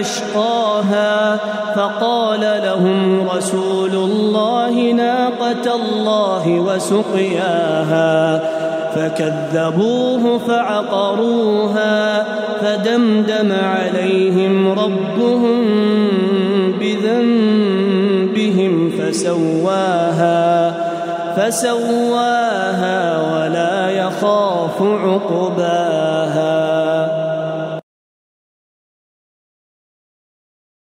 أشقاها فقال لهم رسول الله ناقة الله وسقياها فكذبوه فعقروها فدمدم عليهم ربهم بذنبهم فسواها فسواها ولا يخاف عقباها